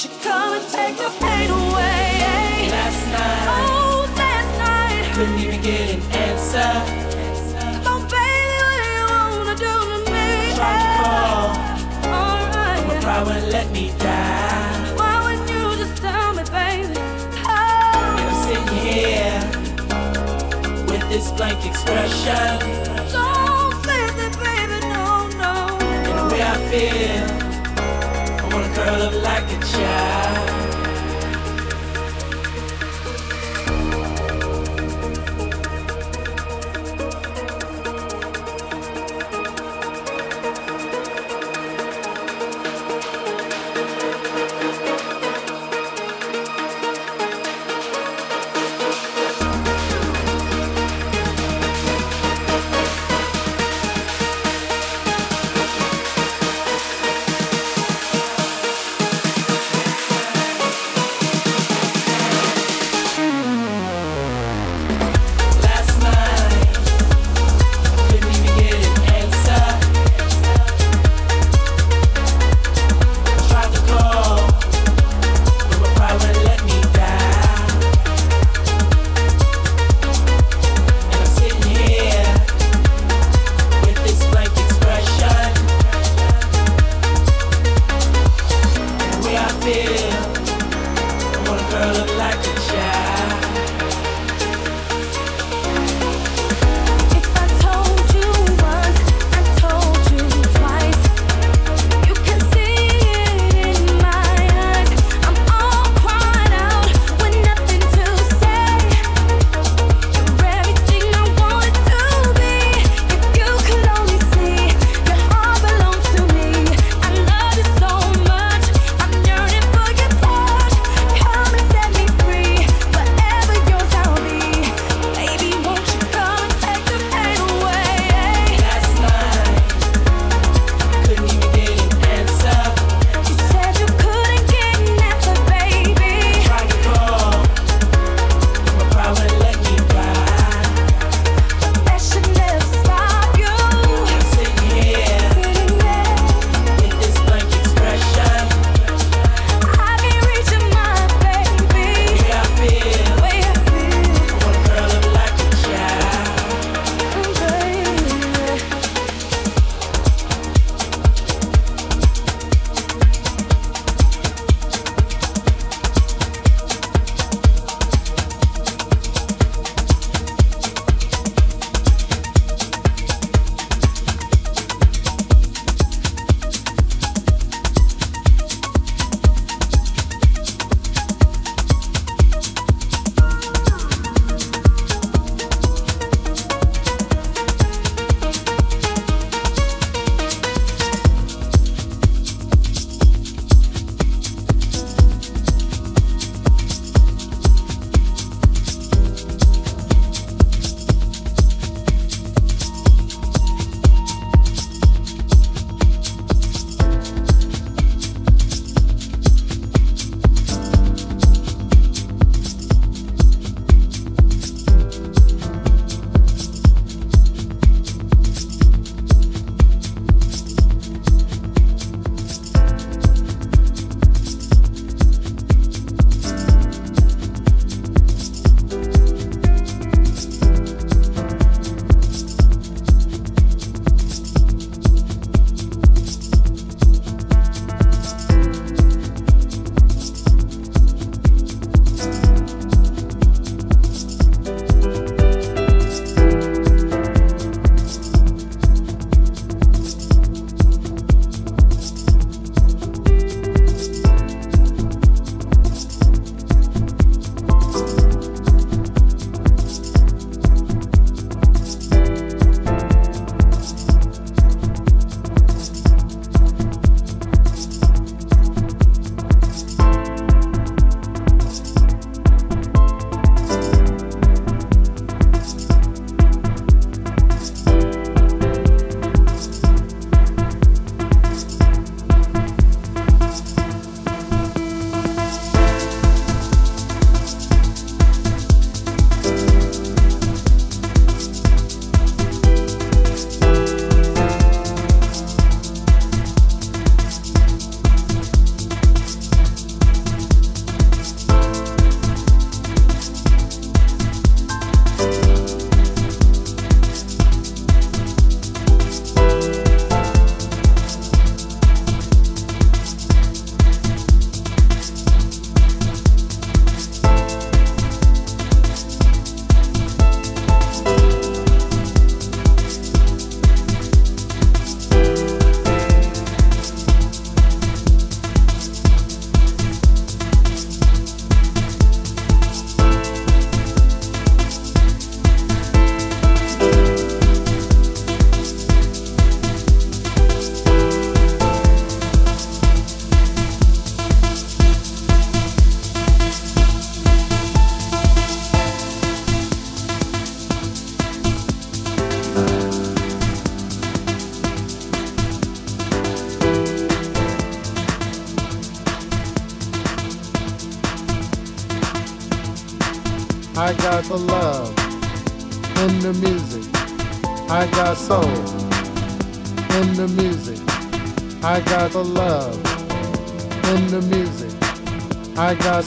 Come and take the pain away? Last night, Oh, last night. couldn't even get an answer. Oh, baby, what you wanna do to me? To call, Alright. but pride wouldn't let me die. Why wouldn't you just tell me, baby? And I'm sitting here with this blank expression. don't say that, baby, no, no. And the way I feel, Wanna up like a child.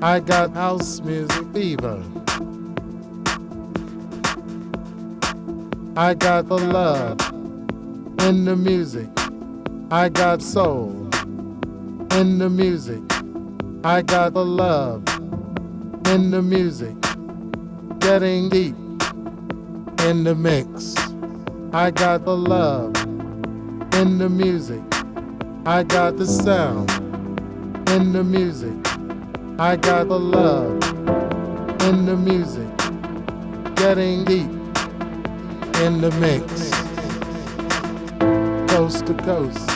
I got house music fever. I got the love in the music. I got soul in the music. I got the love in the music getting deep in the mix. I got the love in the music. I got the sound in the music. I got the love in the music. Getting deep in the mix. Coast to coast.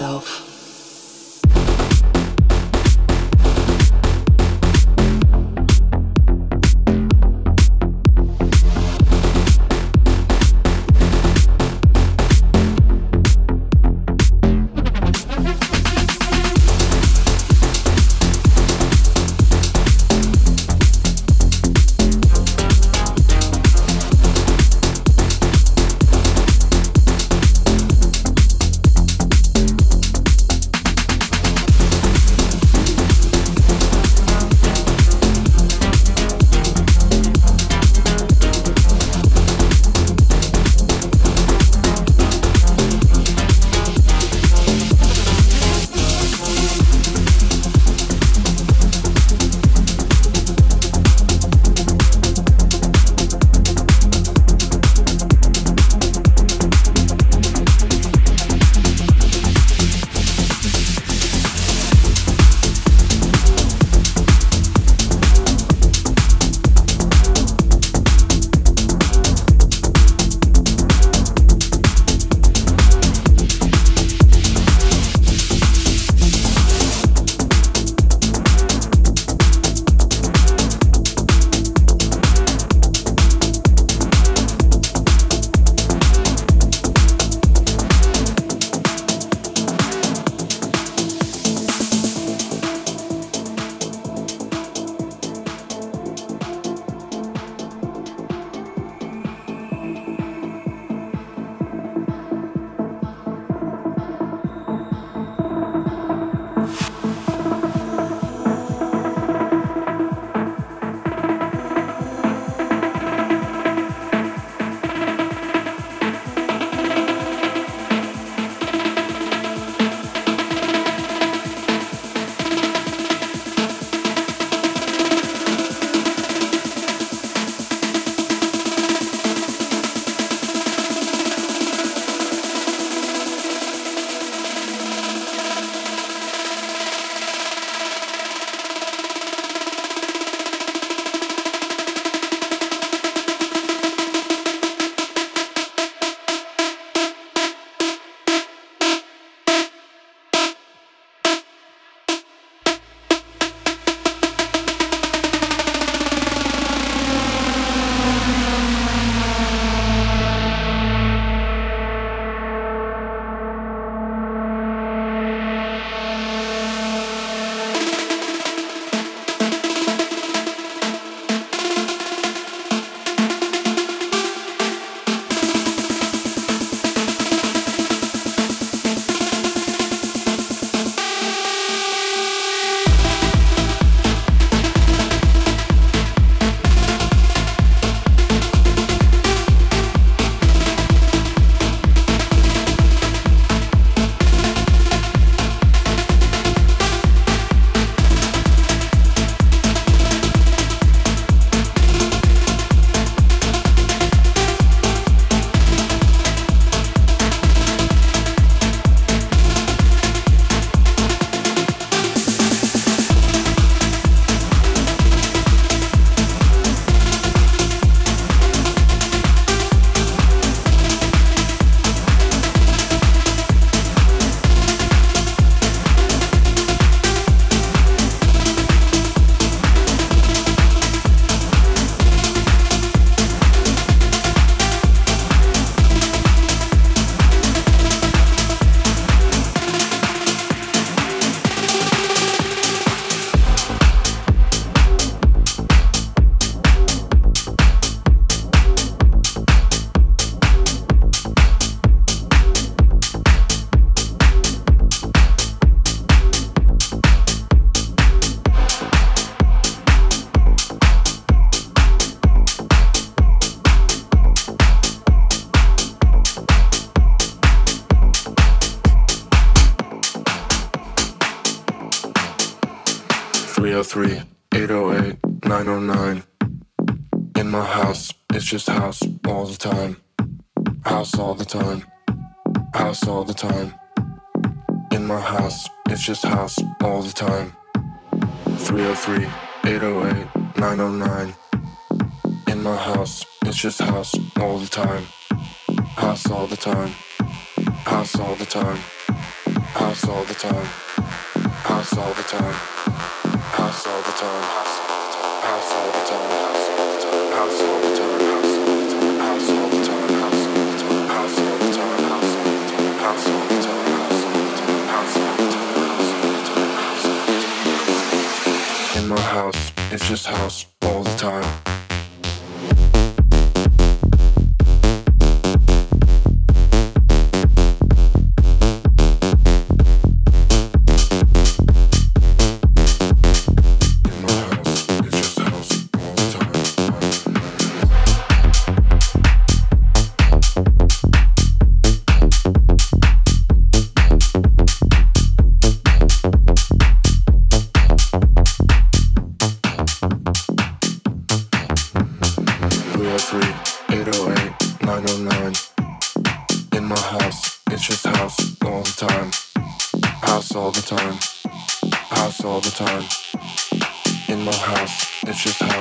Enjoy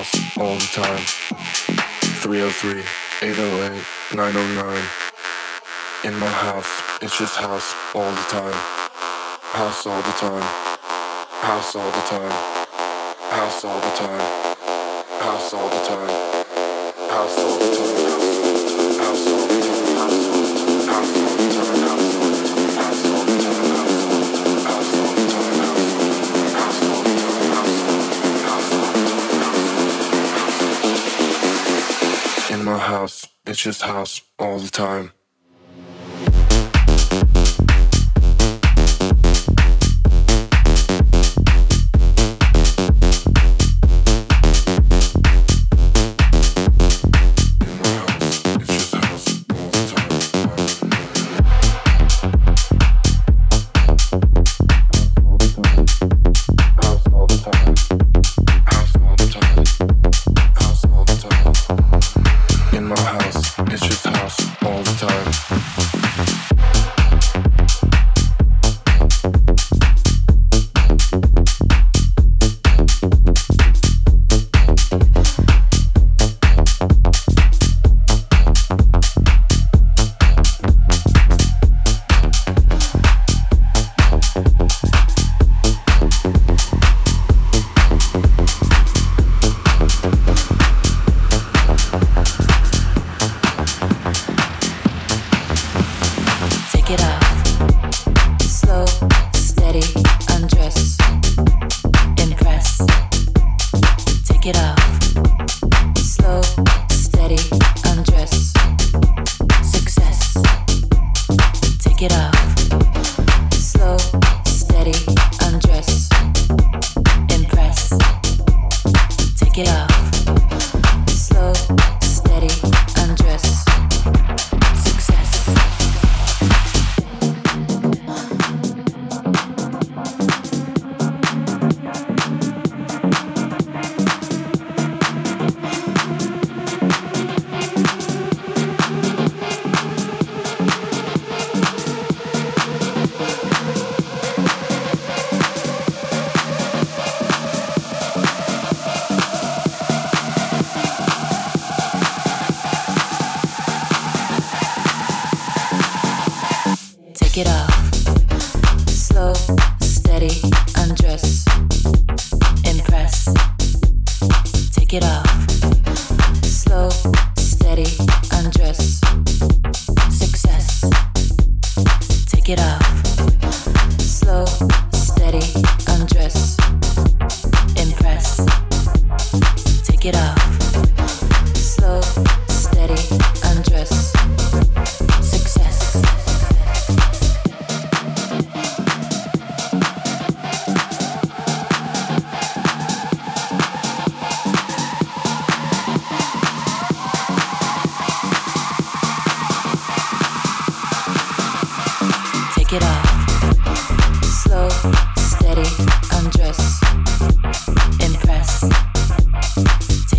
house all the time. 303, 808, 909. In my house, it's just house all the time. House all the time. House all the time. House all the time. House all the time. House all the time. House all the time. just house all the time.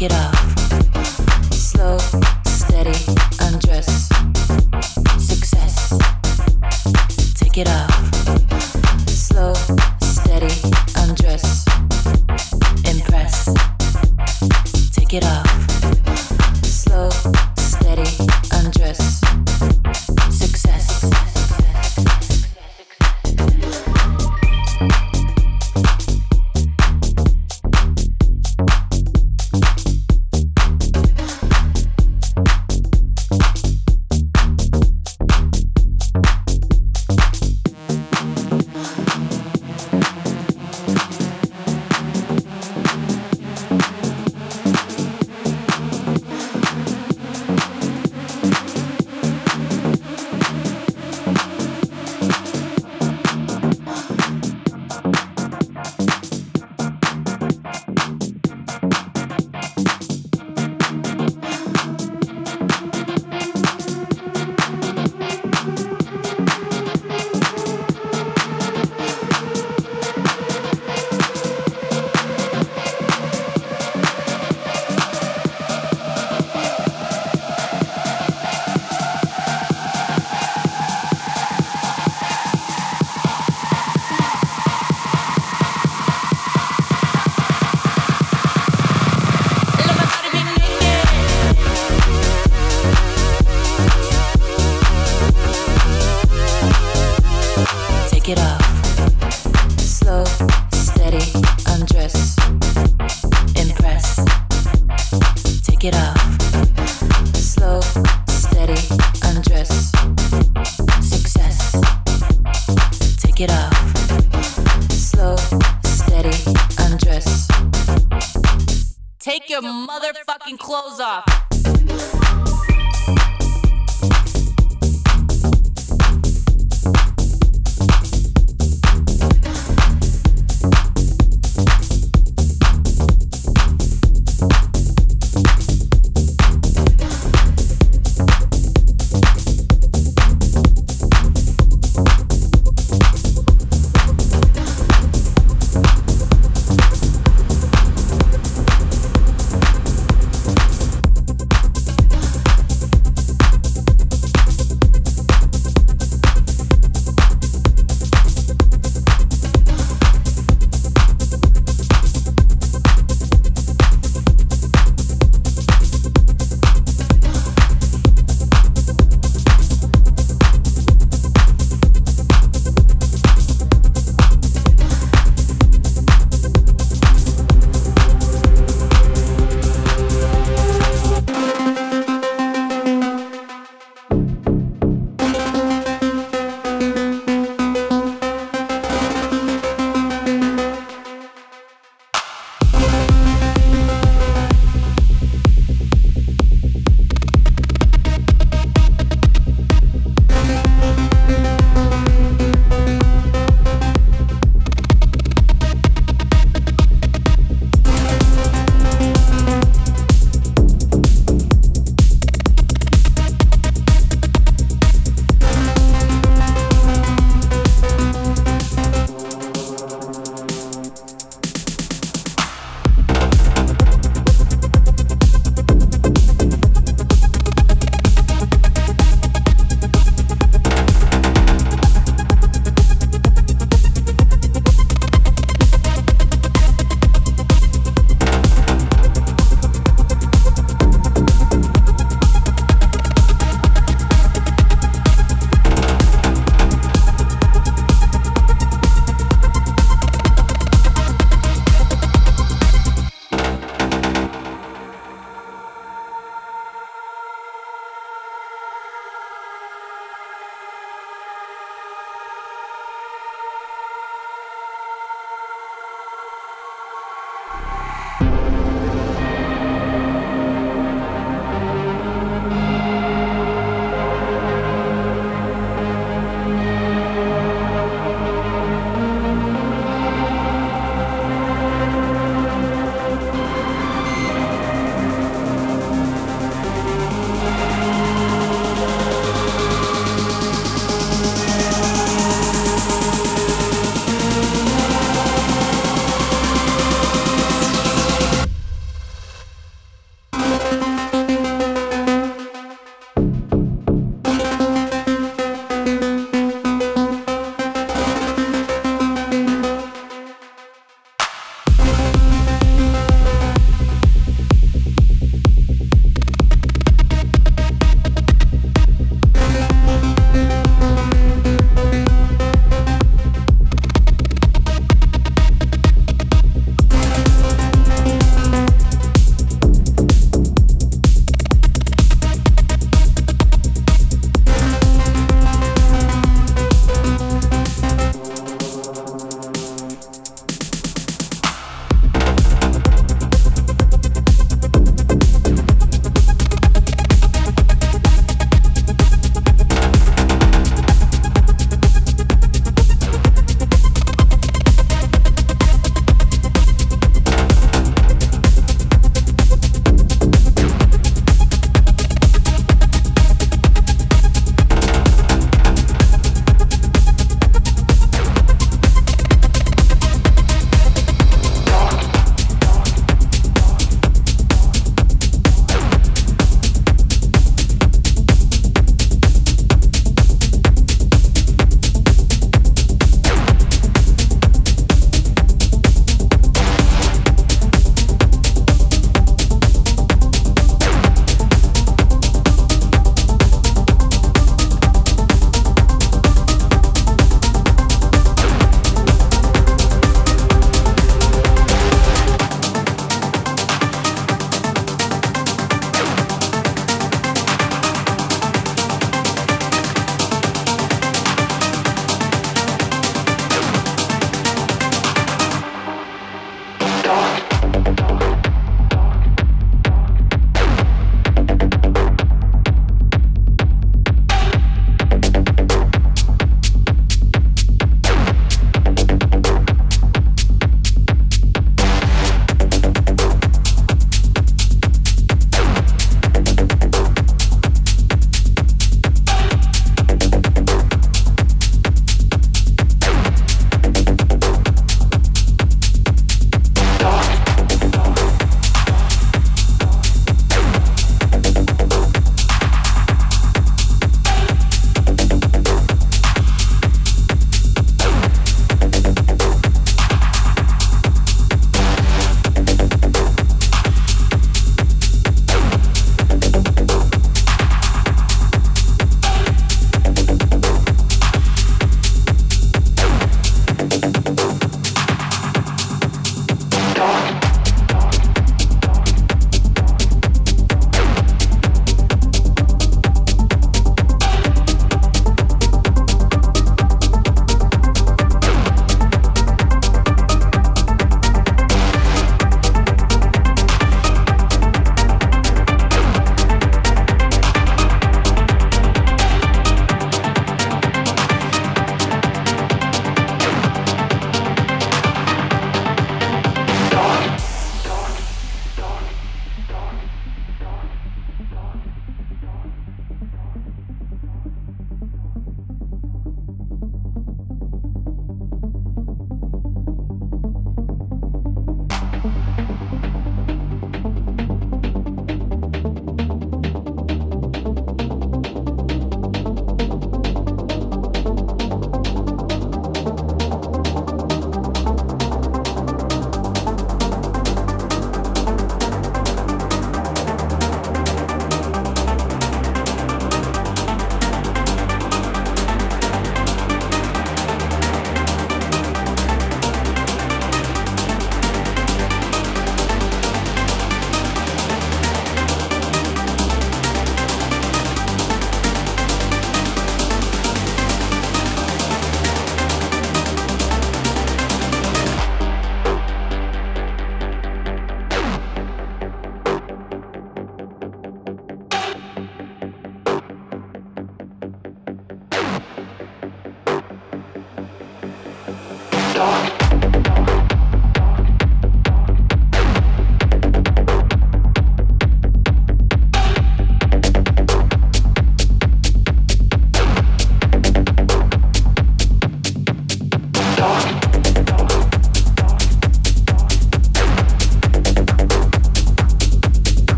Get up.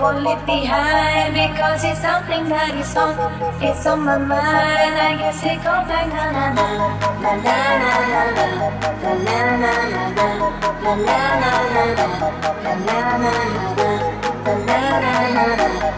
Won't leave behind because it's something that is on, it's on my mind. I guess it goes like na na na. Na na na. Na na na. Na na na. Na na na na na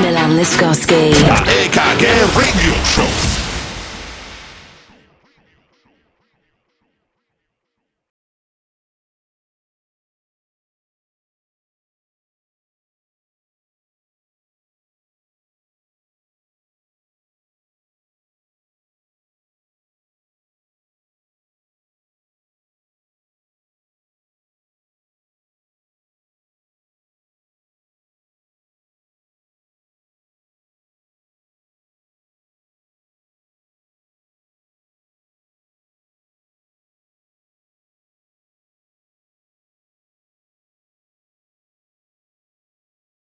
Milan Lieskovský